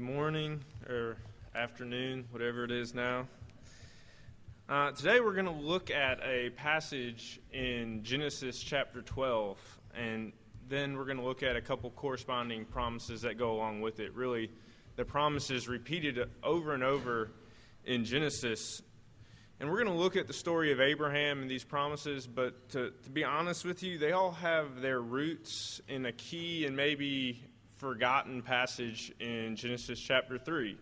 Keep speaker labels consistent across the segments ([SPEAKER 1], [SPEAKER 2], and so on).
[SPEAKER 1] Good morning or afternoon, whatever it is now. Uh, today we're going to look at a passage in Genesis chapter 12, and then we're going to look at a couple corresponding promises that go along with it. Really, the promises repeated over and over in Genesis. And we're going to look at the story of Abraham and these promises, but to, to be honest with you, they all have their roots in a key and maybe forgotten passage in Genesis chapter 3.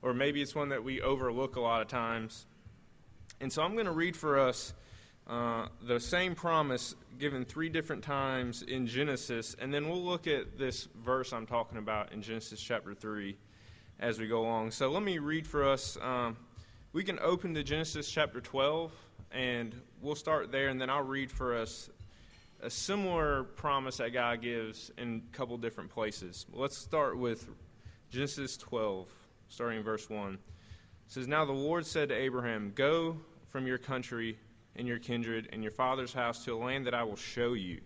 [SPEAKER 1] Or maybe it's one that we overlook a lot of times. And so I'm going to read for us uh, the same promise given three different times in Genesis, and then we'll look at this verse I'm talking about in Genesis chapter 3 as we go along. So let me read for us. Um, we can open to Genesis chapter 12, and we'll start there, and then I'll read for us a similar promise that God gives in a couple different places. Let's start with Genesis 12, starting in verse 1. It says, Now the Lord said to Abraham, Go from your country and your kindred and your father's house to a land that I will show you,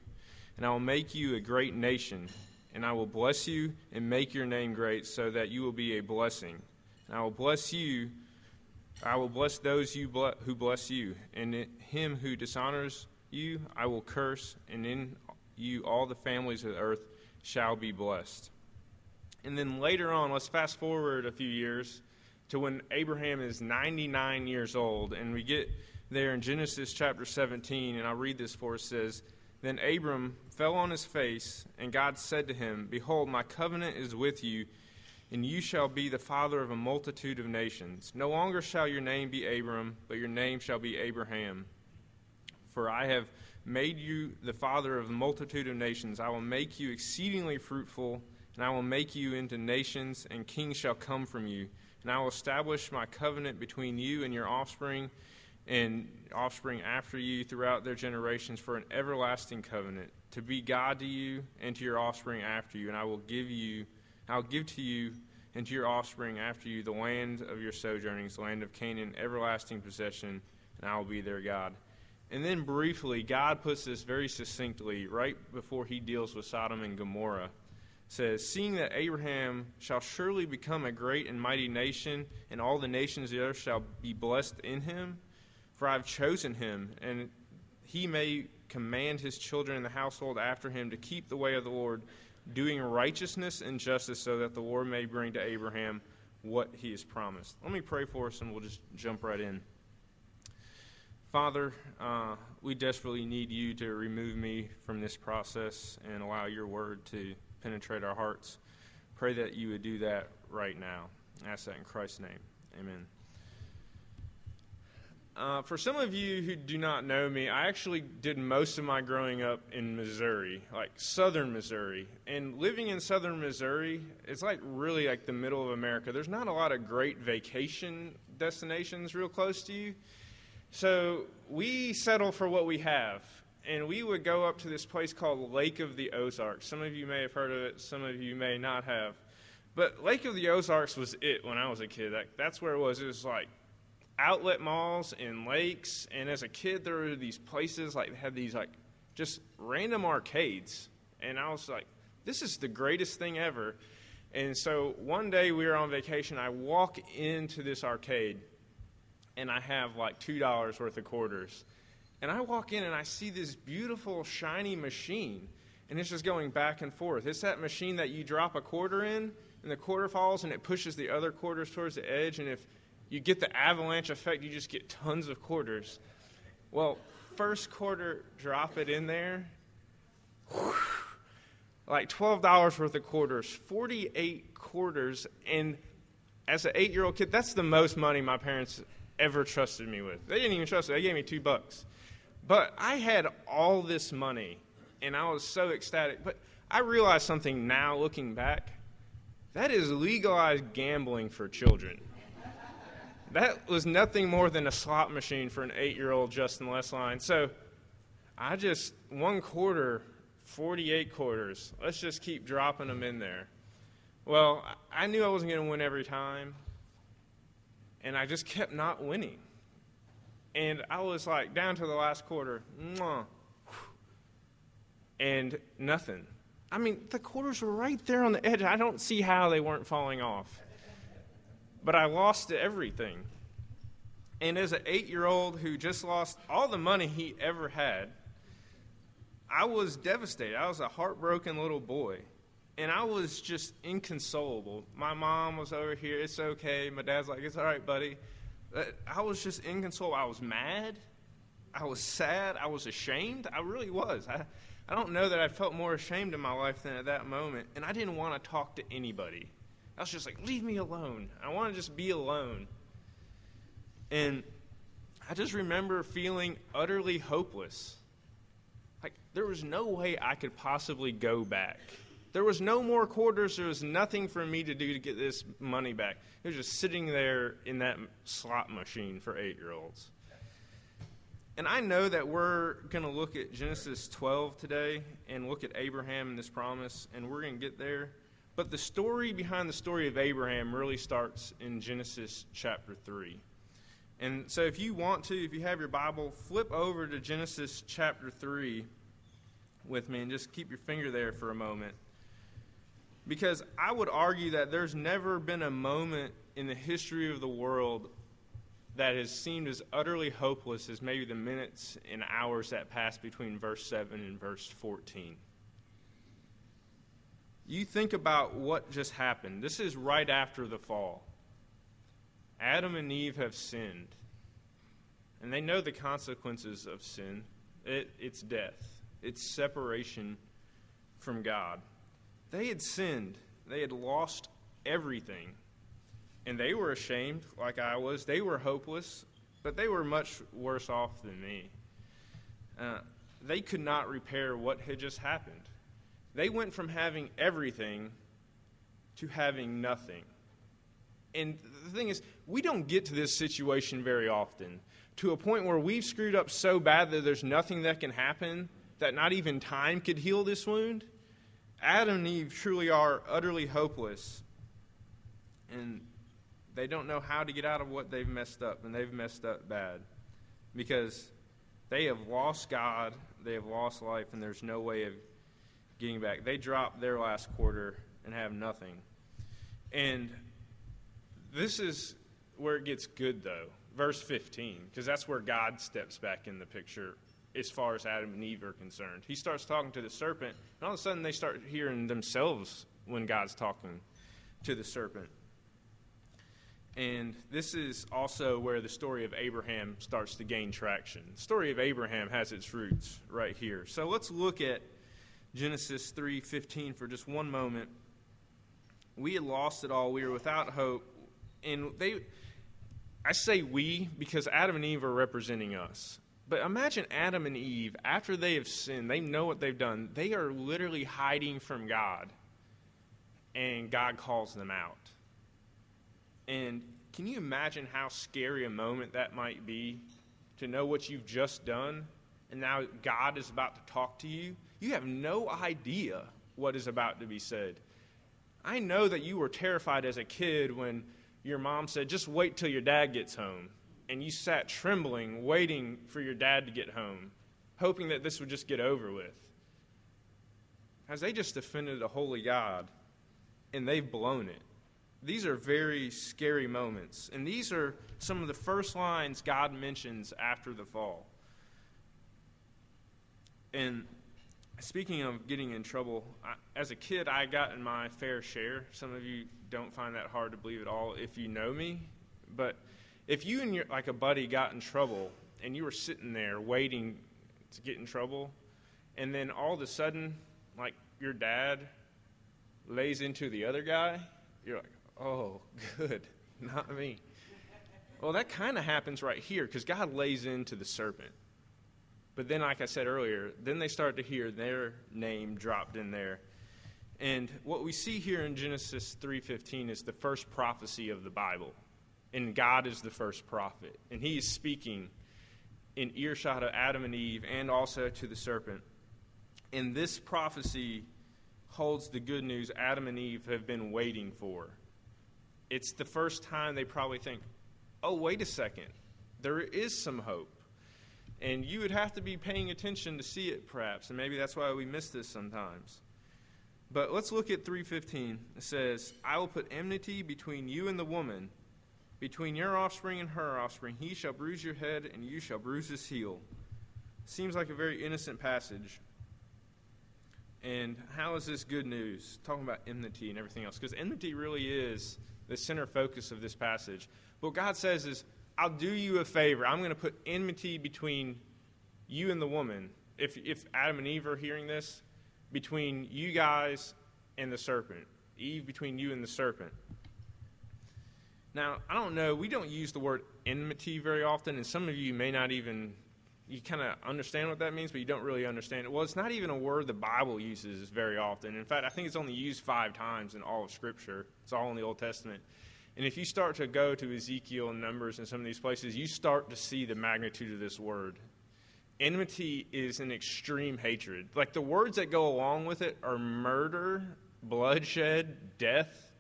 [SPEAKER 1] and I will make you a great nation, and I will bless you and make your name great, so that you will be a blessing. And I will bless you. I will bless those you who bless you, and him who dishonors you I will curse, and in you all the families of the earth shall be blessed. And then later on, let's fast forward a few years to when Abraham is 99 years old, and we get there in Genesis chapter 17, and I'll read this for us. It says, Then Abram fell on his face, and God said to him, Behold, my covenant is with you, and you shall be the father of a multitude of nations. No longer shall your name be Abram, but your name shall be Abraham for I have made you the father of a multitude of nations. I will make you exceedingly fruitful, and I will make you into nations, and kings shall come from you. And I will establish my covenant between you and your offspring and offspring after you throughout their generations for an everlasting covenant, to be God to you and to your offspring after you. And I will give you, I'll give to you and to your offspring after you the land of your sojournings, the land of Canaan, everlasting possession, and I will be their God. And then briefly, God puts this very succinctly right before he deals with Sodom and Gomorrah. Says, Seeing that Abraham shall surely become a great and mighty nation, and all the nations of the earth shall be blessed in him, for I have chosen him, and he may command his children in the household after him to keep the way of the Lord, doing righteousness and justice, so that the Lord may bring to Abraham what he has promised. Let me pray for us, and we'll just jump right in. Father, uh, we desperately need you to remove me from this process and allow your word to penetrate our hearts. Pray that you would do that right now. I ask that in Christ's name. Amen. Uh, for some of you who do not know me, I actually did most of my growing up in Missouri, like southern Missouri. And living in southern Missouri, it's like really like the middle of America. There's not a lot of great vacation destinations real close to you. So we settle for what we have. And we would go up to this place called Lake of the Ozarks. Some of you may have heard of it, some of you may not have. But Lake of the Ozarks was it when I was a kid. That, that's where it was. It was like outlet malls and lakes. And as a kid, there were these places like had these like just random arcades. And I was like, this is the greatest thing ever. And so one day we were on vacation. I walk into this arcade and I have like $2 worth of quarters. And I walk in and I see this beautiful, shiny machine, and it's just going back and forth. It's that machine that you drop a quarter in, and the quarter falls, and it pushes the other quarters towards the edge. And if you get the avalanche effect, you just get tons of quarters. Well, first quarter, drop it in there. Like $12 worth of quarters, 48 quarters. And as an eight year old kid, that's the most money my parents ever trusted me with. They didn't even trust me. They gave me two bucks. But I had all this money, and I was so ecstatic. But I realized something now, looking back. That is legalized gambling for children. that was nothing more than a slot machine for an eight year old Justin Lessline. So I just, one quarter, 48 quarters. Let's just keep dropping them in there. Well, I knew I wasn't going to win every time, and I just kept not winning. And I was like down to the last quarter, and nothing. I mean, the quarters were right there on the edge. I don't see how they weren't falling off. but I lost everything. And as an eight year old who just lost all the money he ever had, I was devastated. I was a heartbroken little boy. And I was just inconsolable. My mom was over here, it's okay. My dad's like, it's all right, buddy. Uh, I was just inconsolable. I was mad. I was sad. I was ashamed. I really was. I, I don't know that I felt more ashamed in my life than at that moment. And I didn't want to talk to anybody. I was just like, leave me alone. I want to just be alone. And I just remember feeling utterly hopeless. Like, there was no way I could possibly go back. There was no more quarters. There was nothing for me to do to get this money back. It was just sitting there in that slot machine for eight year olds. And I know that we're going to look at Genesis 12 today and look at Abraham and this promise, and we're going to get there. But the story behind the story of Abraham really starts in Genesis chapter 3. And so if you want to, if you have your Bible, flip over to Genesis chapter 3 with me and just keep your finger there for a moment. Because I would argue that there's never been a moment in the history of the world that has seemed as utterly hopeless as maybe the minutes and hours that passed between verse 7 and verse 14. You think about what just happened. This is right after the fall. Adam and Eve have sinned, and they know the consequences of sin it, it's death, it's separation from God. They had sinned, they had lost everything. And they were ashamed, like I was. They were hopeless, but they were much worse off than me. Uh, they could not repair what had just happened. They went from having everything to having nothing. And the thing is, we don't get to this situation very often to a point where we've screwed up so bad that there's nothing that can happen, that not even time could heal this wound. Adam and Eve truly are utterly hopeless. And they don't know how to get out of what they've messed up, and they've messed up bad. Because they have lost God, they have lost life, and there's no way of getting back. They drop their last quarter and have nothing. And this is where it gets good, though. Verse 15, because that's where God steps back in the picture as far as Adam and Eve are concerned. He starts talking to the serpent, and all of a sudden they start hearing themselves when God's talking to the serpent. And this is also where the story of Abraham starts to gain traction. The story of Abraham has its roots right here. So let's look at Genesis 3:15 for just one moment. We had lost it all. We were without hope. And they I say we because Adam and Eve are representing us. But imagine Adam and Eve, after they have sinned, they know what they've done. They are literally hiding from God. And God calls them out. And can you imagine how scary a moment that might be to know what you've just done and now God is about to talk to you? You have no idea what is about to be said. I know that you were terrified as a kid when your mom said, just wait till your dad gets home. And you sat trembling, waiting for your dad to get home, hoping that this would just get over with. As they just offended a holy God, and they've blown it. These are very scary moments. And these are some of the first lines God mentions after the fall. And speaking of getting in trouble, I, as a kid, I got in my fair share. Some of you don't find that hard to believe at all if you know me. But if you and your, like a buddy got in trouble and you were sitting there waiting to get in trouble, and then all of a sudden, like your dad lays into the other guy, you're like, Oh, good. Not me. Well, that kind of happens right here because God lays into the serpent. But then, like I said earlier, then they start to hear their name dropped in there. And what we see here in Genesis 3:15 is the first prophecy of the Bible. And God is the first prophet, and he is speaking in earshot of Adam and Eve and also to the serpent. And this prophecy holds the good news Adam and Eve have been waiting for it's the first time they probably think, oh, wait a second, there is some hope. And you would have to be paying attention to see it, perhaps, and maybe that's why we miss this sometimes. But let's look at 315. It says, I will put enmity between you and the woman, Between your offspring and her offspring, he shall bruise your head, and you shall bruise his heel. Seems like a very innocent passage. And how is this good news? Talking about enmity and everything else. Because enmity really is the center focus of this passage. What God says is, I'll do you a favor. I'm going to put enmity between you and the woman. If, if Adam and Eve are hearing this, between you guys and the serpent. Eve between you and the serpent. Now, I don't know, we don't use the word enmity very often, and some of you may not even you kind of understand what that means, but you don't really understand it. Well, it's not even a word the Bible uses very often. In fact, I think it's only used five times in all of Scripture. It's all in the Old Testament. And if you start to go to Ezekiel and Numbers and some of these places, you start to see the magnitude of this word. Enmity is an extreme hatred. Like the words that go along with it are murder, bloodshed, death.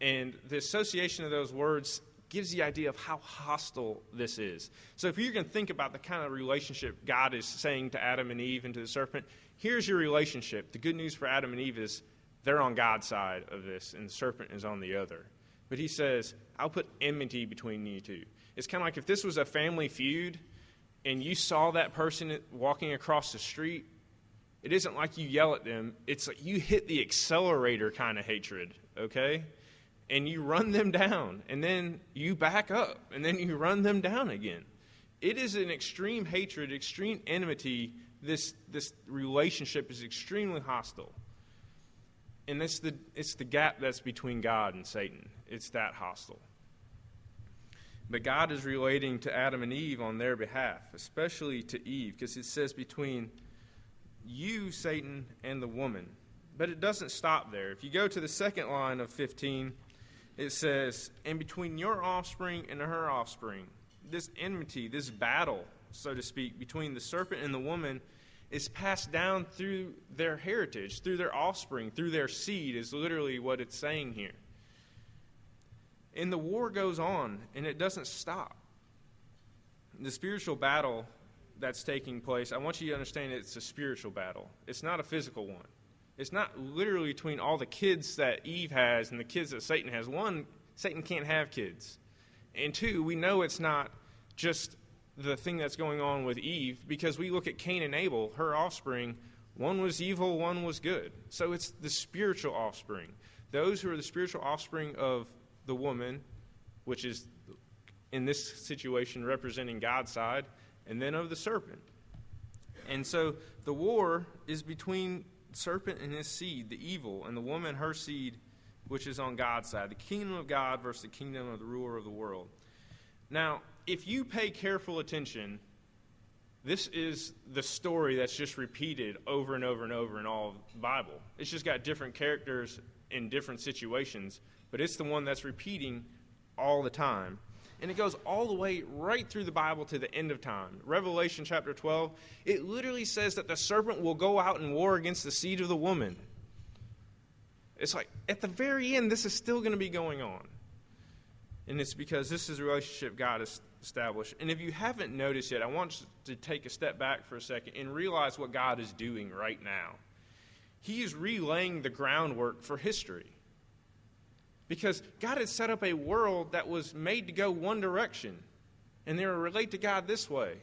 [SPEAKER 1] And the association of those words gives the idea of how hostile this is. So, if you can think about the kind of relationship God is saying to Adam and Eve and to the serpent, here's your relationship. The good news for Adam and Eve is they're on God's side of this, and the serpent is on the other. But he says, I'll put enmity between you two. It's kind of like if this was a family feud and you saw that person walking across the street, it isn't like you yell at them, it's like you hit the accelerator kind of hatred, okay? And you run them down, and then you back up, and then you run them down again. It is an extreme hatred, extreme enmity. This, this relationship is extremely hostile. And it's the, it's the gap that's between God and Satan. It's that hostile. But God is relating to Adam and Eve on their behalf, especially to Eve, because it says between you, Satan, and the woman. But it doesn't stop there. If you go to the second line of 15, it says, and between your offspring and her offspring, this enmity, this battle, so to speak, between the serpent and the woman is passed down through their heritage, through their offspring, through their seed, is literally what it's saying here. And the war goes on, and it doesn't stop. The spiritual battle that's taking place, I want you to understand it's a spiritual battle, it's not a physical one. It's not literally between all the kids that Eve has and the kids that Satan has. One, Satan can't have kids. And two, we know it's not just the thing that's going on with Eve because we look at Cain and Abel, her offspring, one was evil, one was good. So it's the spiritual offspring. Those who are the spiritual offspring of the woman, which is in this situation representing God's side, and then of the serpent. And so the war is between serpent and his seed, the evil, and the woman, her seed, which is on God's side. The kingdom of God versus the kingdom of the ruler of the world. Now, if you pay careful attention, this is the story that's just repeated over and over and over in all of the Bible. It's just got different characters in different situations, but it's the one that's repeating all the time and it goes all the way right through the Bible to the end of time. Revelation chapter 12, it literally says that the serpent will go out and war against the seed of the woman. It's like at the very end, this is still going to be going on. And it's because this is a relationship God has established. And if you haven't noticed yet, I want you to take a step back for a second and realize what God is doing right now. He is relaying the groundwork for history. Because God had set up a world that was made to go one direction, and they were relate to God this way.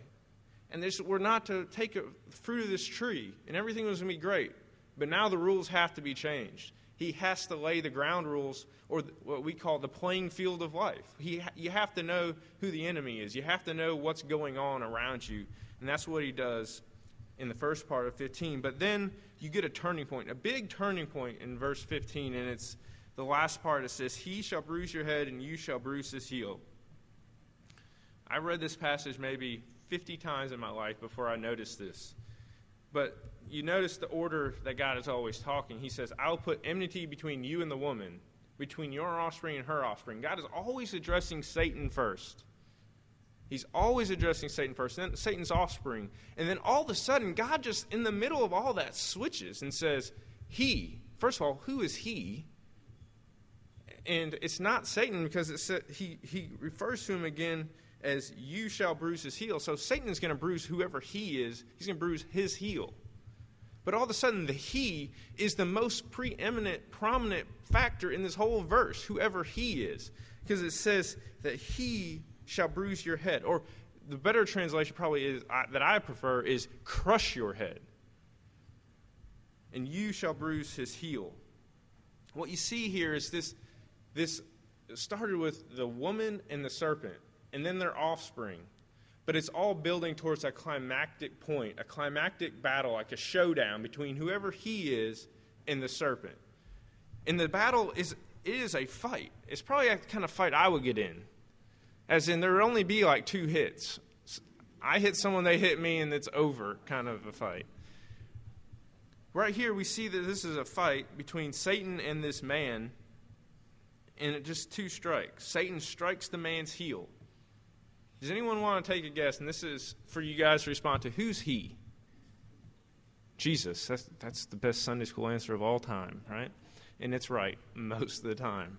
[SPEAKER 1] And this, we're not to take a fruit of this tree, and everything was going to be great. But now the rules have to be changed. He has to lay the ground rules, or what we call the playing field of life. He, you have to know who the enemy is. You have to know what's going on around you. And that's what he does in the first part of 15. But then you get a turning point, a big turning point in verse 15, and it's the last part it says, He shall bruise your head and you shall bruise his heel. I read this passage maybe 50 times in my life before I noticed this. But you notice the order that God is always talking. He says, I'll put enmity between you and the woman, between your offspring and her offspring. God is always addressing Satan first. He's always addressing Satan first, then Satan's offspring. And then all of a sudden, God just, in the middle of all that, switches and says, He. First of all, who is He? And it's not Satan because it he, he refers to him again as you shall bruise his heel. So Satan is going to bruise whoever he is, he's going to bruise his heel. But all of a sudden, the he is the most preeminent, prominent factor in this whole verse, whoever he is. Because it says that he shall bruise your head. Or the better translation probably is I, that I prefer is crush your head. And you shall bruise his heel. What you see here is this this started with the woman and the serpent, and then their offspring. But it's all building towards a climactic point, a climactic battle, like a showdown between whoever he is and the serpent. And the battle is is a fight. It's probably a kind of fight I would get in. As in, there would only be like two hits. I hit someone, they hit me, and it's over, kind of a fight. Right here, we see that this is a fight between Satan and this man, and it just two strikes. Satan strikes the man's heel. Does anyone want to take a guess? And this is for you guys to respond to who's he? Jesus. That's, that's the best Sunday school answer of all time, right? And it's right most of the time.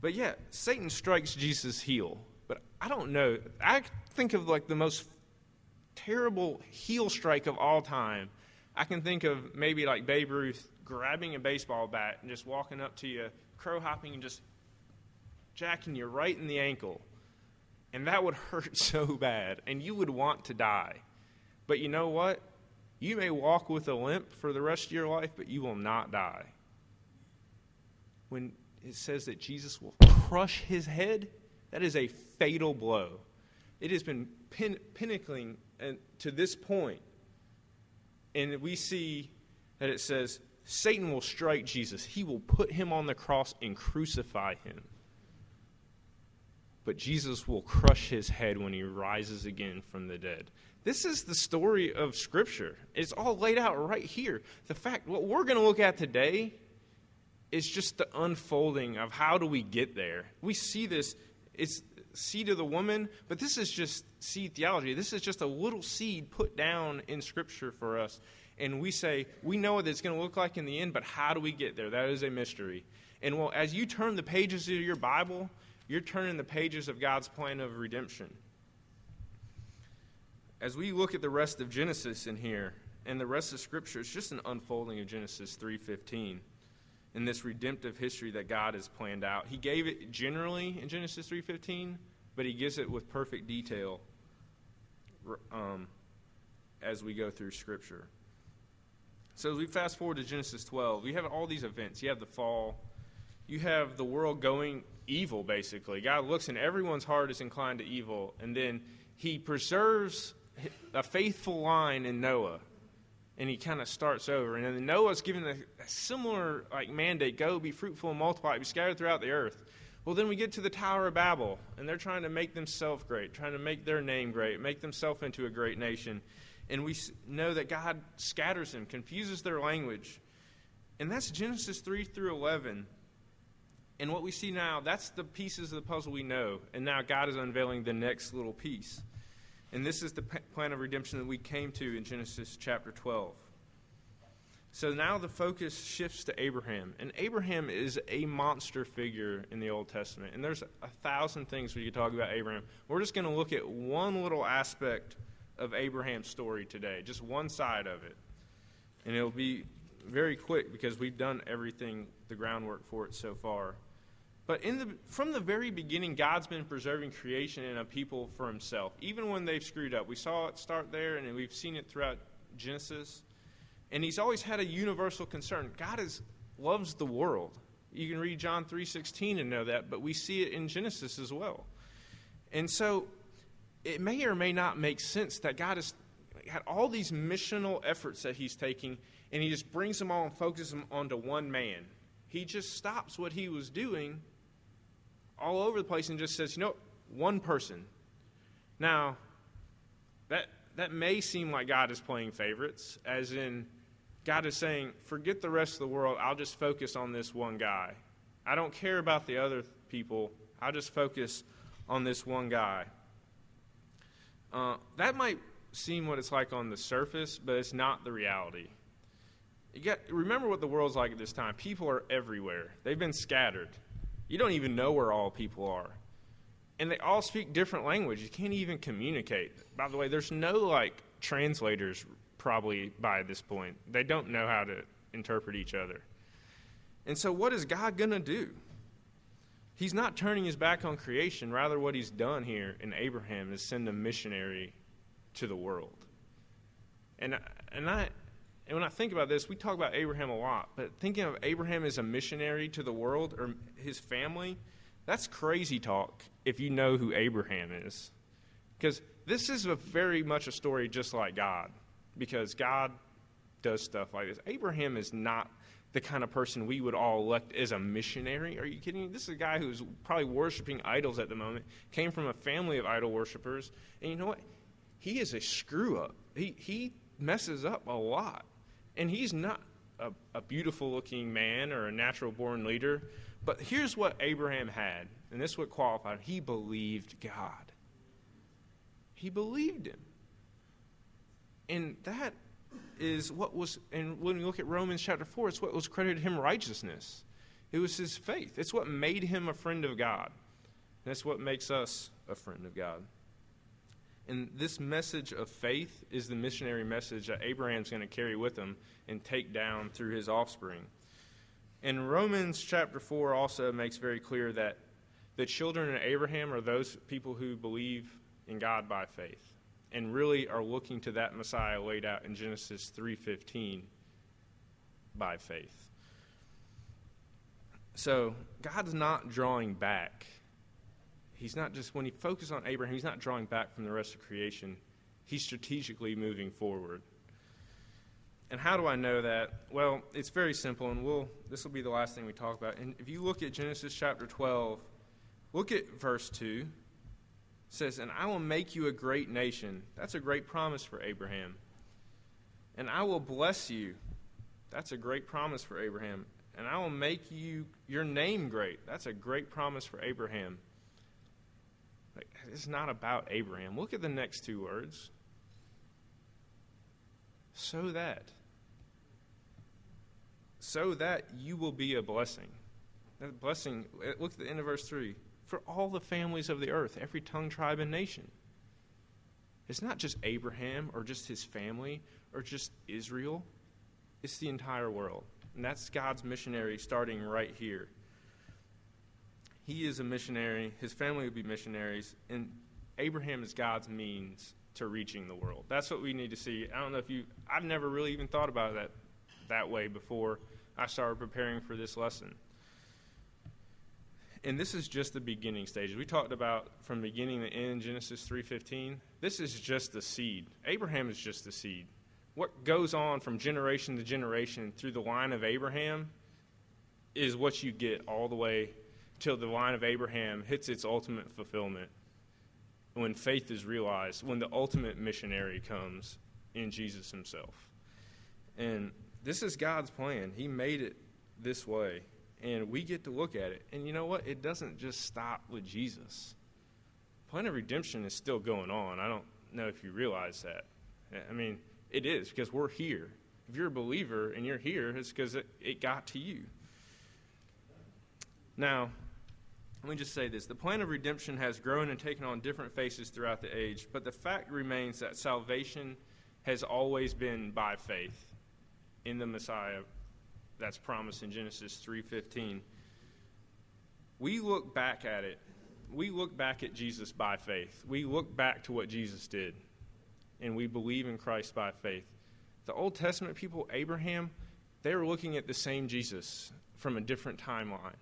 [SPEAKER 1] But yeah, Satan strikes Jesus' heel. But I don't know. I think of like the most terrible heel strike of all time. I can think of maybe like Babe Ruth grabbing a baseball bat and just walking up to you, crow hopping, and just jacking you right in the ankle. And that would hurt so bad, and you would want to die. But you know what? You may walk with a limp for the rest of your life, but you will not die. When it says that Jesus will crush his head, that is a fatal blow. It has been pin- pinnacling uh, to this point. And we see that it says Satan will strike Jesus, he will put him on the cross and crucify him. But Jesus will crush his head when he rises again from the dead. This is the story of Scripture. It's all laid out right here. The fact, what we're going to look at today is just the unfolding of how do we get there. We see this, it's seed of the woman, but this is just seed theology. This is just a little seed put down in Scripture for us. And we say, we know what it's going to look like in the end, but how do we get there? That is a mystery. And well, as you turn the pages of your Bible, you're turning the pages of God's plan of redemption. As we look at the rest of Genesis in here and the rest of Scripture, it's just an unfolding of Genesis 3:15 in this redemptive history that God has planned out. He gave it generally in Genesis 3:15, but he gives it with perfect detail um, as we go through Scripture. So we fast forward to Genesis 12, you have all these events. You have the fall. You have the world going evil, basically. God looks and everyone's heart is inclined to evil, and then he preserves a faithful line in Noah and he kind of starts over. And then Noah's given a, a, similar like mandate: go, be fruitful and multiply, be scattered throughout the earth. Well, then we get to the Tower of Babel, and they're trying to make themselves great, trying to make their name great, make themselves into a great nation. And we know that God scatters them, confuses their language. And that's Genesis 3 through 11. And what we see now, that's the pieces of the puzzle we know. And now God is unveiling the next little piece. And this is the plan of redemption that we came to in Genesis chapter 12. So now the focus shifts to Abraham. And Abraham is a monster figure in the Old Testament. And there's a thousand things we could talk about Abraham. We're just going to look at one little aspect of Abraham's story today, just one side of it. And it'll be very quick because we've done everything, the groundwork for it so far. But in the, from the very beginning, God's been preserving creation and a people for himself, even when they've screwed up. We saw it start there, and we've seen it throughout Genesis. And he's always had a universal concern. God is, loves the world. You can read John 3.16 and know that, but we see it in Genesis as well. And so it may or may not make sense that God has had all these missional efforts that he's taking, and he just brings them all and focuses them onto one man. He just stops what he was doing all over the place and just says, you know, one person. Now, that that may seem like God is playing favorites, as in God is saying, forget the rest of the world. I'll just focus on this one guy. I don't care about the other people. I'll just focus on this one guy. Uh, that might seem what it's like on the surface, but it's not the reality. You got, remember what the world's like at this time. People are everywhere. They've been scattered. You don't even know where all people are. And they all speak different language. You can't even communicate. By the way, there's no like translators probably by this point. They don't know how to interpret each other. And so, what is God going to do? He's not turning his back on creation. Rather, what he's done here in Abraham is send a missionary to the world. And, and, I, and when I think about this, we talk about Abraham a lot, but thinking of Abraham as a missionary to the world or his family, that's crazy talk if you know who Abraham is. Because this is a very much a story just like God, because God does stuff like this. Abraham is not the kind of person we would all elect as a missionary. Are you kidding me? This is a guy who's probably worshiping idols at the moment, came from a family of idol worshippers, and you know what? He is a screw up. He, he messes up a lot. And he's not a, a beautiful looking man or a natural born leader. But here's what Abraham had, and this is what qualified he believed God. He believed him. And that is what was, and when we look at Romans chapter 4, it's what was credited him righteousness. It was his faith. It's what made him a friend of God. And That's what makes us a friend of God. And this message of faith is the missionary message that Abraham's going to carry with him and take down through his offspring. And Romans chapter 4 also makes very clear that the children of Abraham are those people who believe in God by faith and really are looking to that Messiah laid out in Genesis 3:15 by faith. So, God's not drawing back. He's not just when he focuses on Abraham, he's not drawing back from the rest of creation. He's strategically moving forward. And how do I know that? Well, it's very simple, and we'll this will be the last thing we talk about. And if you look at Genesis chapter 12, look at verse 2 says, And I will make you a great nation. That's a great promise for Abraham. And I will bless you. That's a great promise for Abraham. And I will make you your name great. That's a great promise for Abraham. It's not about Abraham. Look at the next two words. So that. So that you will be a blessing. That blessing, look at the end of verse 3 for all the families of the earth, every tongue, tribe, and nation. It's not just Abraham or just his family or just Israel, it's the entire world. And that's God's missionary starting right here. He is a missionary, his family will be missionaries, and Abraham is God's means to reaching the world. That's what we need to see. I don't know if you, I've never really even thought about that that way before I started preparing for this lesson and this is just the beginning stages. We talked about from beginning to end Genesis 3:15. This is just the seed. Abraham is just the seed. What goes on from generation to generation through the line of Abraham is what you get all the way till the line of Abraham hits its ultimate fulfillment. When faith is realized, when the ultimate missionary comes in Jesus himself. And this is God's plan. He made it this way and we get to look at it. And you know what? It doesn't just stop with Jesus. Plan of redemption is still going on. I don't know if you realize that. I mean, it is because we're here. If you're a believer and you're here, it's because it, it got to you. Now, let me just say this the plan of redemption has grown and taken on different faces throughout the age, but the fact remains that salvation has always been by faith in the Messiah that's promised in Genesis 3:15. We look back at it. We look back at Jesus by faith. We look back to what Jesus did, and we believe in Christ by faith. The Old Testament people, Abraham, they were looking at the same Jesus from a different timeline,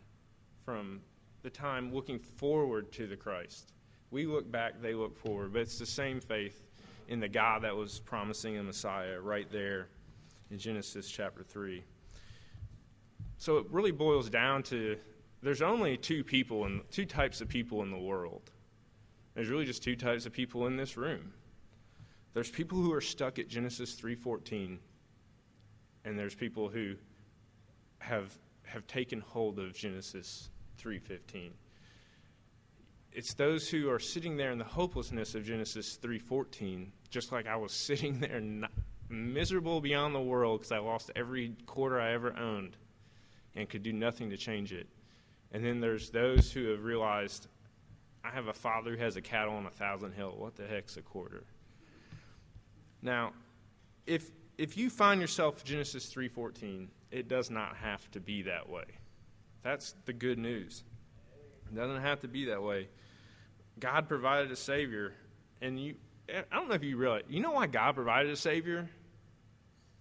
[SPEAKER 1] from the time looking forward to the Christ. We look back, they look forward, but it's the same faith in the God that was promising a Messiah right there in Genesis chapter 3. So it really boils down to there's only two people and two types of people in the world. There's really just two types of people in this room. There's people who are stuck at Genesis 3:14 and there's people who have have taken hold of Genesis 3:15. It's those who are sitting there in the hopelessness of Genesis 3:14, just like I was sitting there miserable beyond the world because I lost every quarter I ever owned and could do nothing to change it. And then there's those who have realized, I have a father who has a cattle on a thousand hill. What the heck's a quarter? Now, if if you find yourself Genesis 3:14, it does not have to be that way. That's the good news. It doesn't have to be that way. God provided a savior, and you I don't know if you realize, you know why God provided a savior?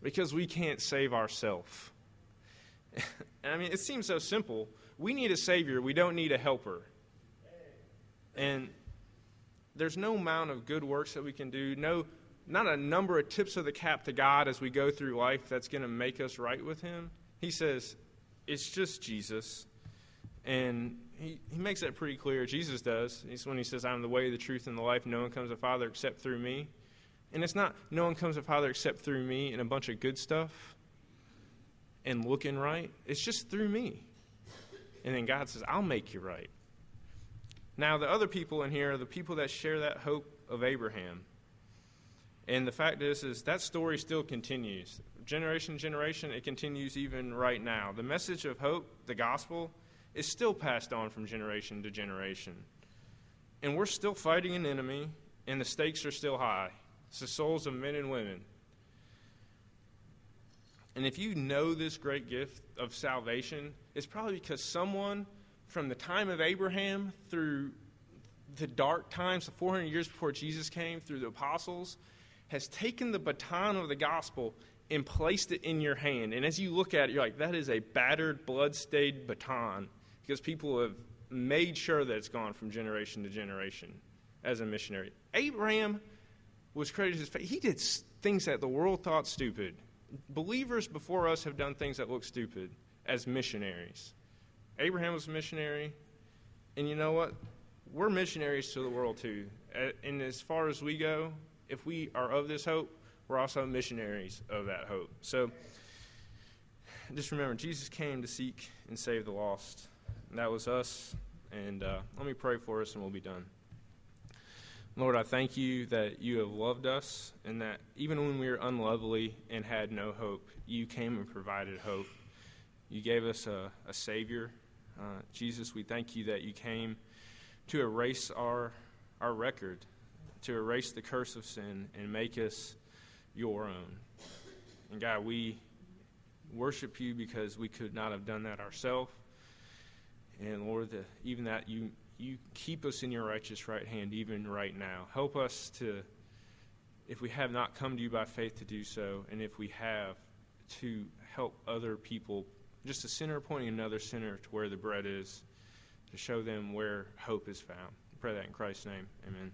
[SPEAKER 1] Because we can't save ourselves. I mean, it seems so simple. We need a savior, we don't need a helper. And there's no amount of good works that we can do, no not a number of tips of the cap to God as we go through life that's going to make us right with Him. He says, it's just Jesus. And he, he makes that pretty clear. Jesus does. It's when he says, I'm the way, the truth, and the life. No one comes to Father except through me. And it's not no one comes to Father except through me and a bunch of good stuff and looking right. It's just through me. And then God says, I'll make you right. Now, the other people in here are the people that share that hope of Abraham. And the fact is, is that story still continues. Generation to generation, it continues even right now. The message of hope, the gospel, is still passed on from generation to generation. And we're still fighting an enemy, and the stakes are still high. It's the souls of men and women. And if you know this great gift of salvation, it's probably because someone from the time of Abraham through the dark times, the 400 years before Jesus came, through the apostles, has taken the baton of the gospel and placed it in your hand. And as you look at it, you're like, that is a battered, blood-stained baton because people have made sure that it's gone from generation to generation as a missionary. Abraham was credited his faith. He did things that the world thought stupid. Believers before us have done things that look stupid as missionaries. Abraham was a missionary, and you know what? We're missionaries to the world too. And as far as we go, if we are of this hope, we're also missionaries of that hope. So just remember, Jesus came to seek and save the lost. And that was us. And uh, let me pray for us, and we'll be done. Lord, I thank you that you have loved us, and that even when we were unlovely and had no hope, you came and provided hope. You gave us a, a Savior. Uh, Jesus, we thank you that you came to erase our, our record to erase the curse of sin and make us your own. And God, we worship you because we could not have done that ourselves. And Lord, the, even that you you keep us in your righteous right hand even right now. Help us to, if we have not come to you by faith, to do so, and if we have, to help other people, just a sinner pointing another sinner to where the bread is, to show them where hope is found. I pray that in Christ's name. Amen.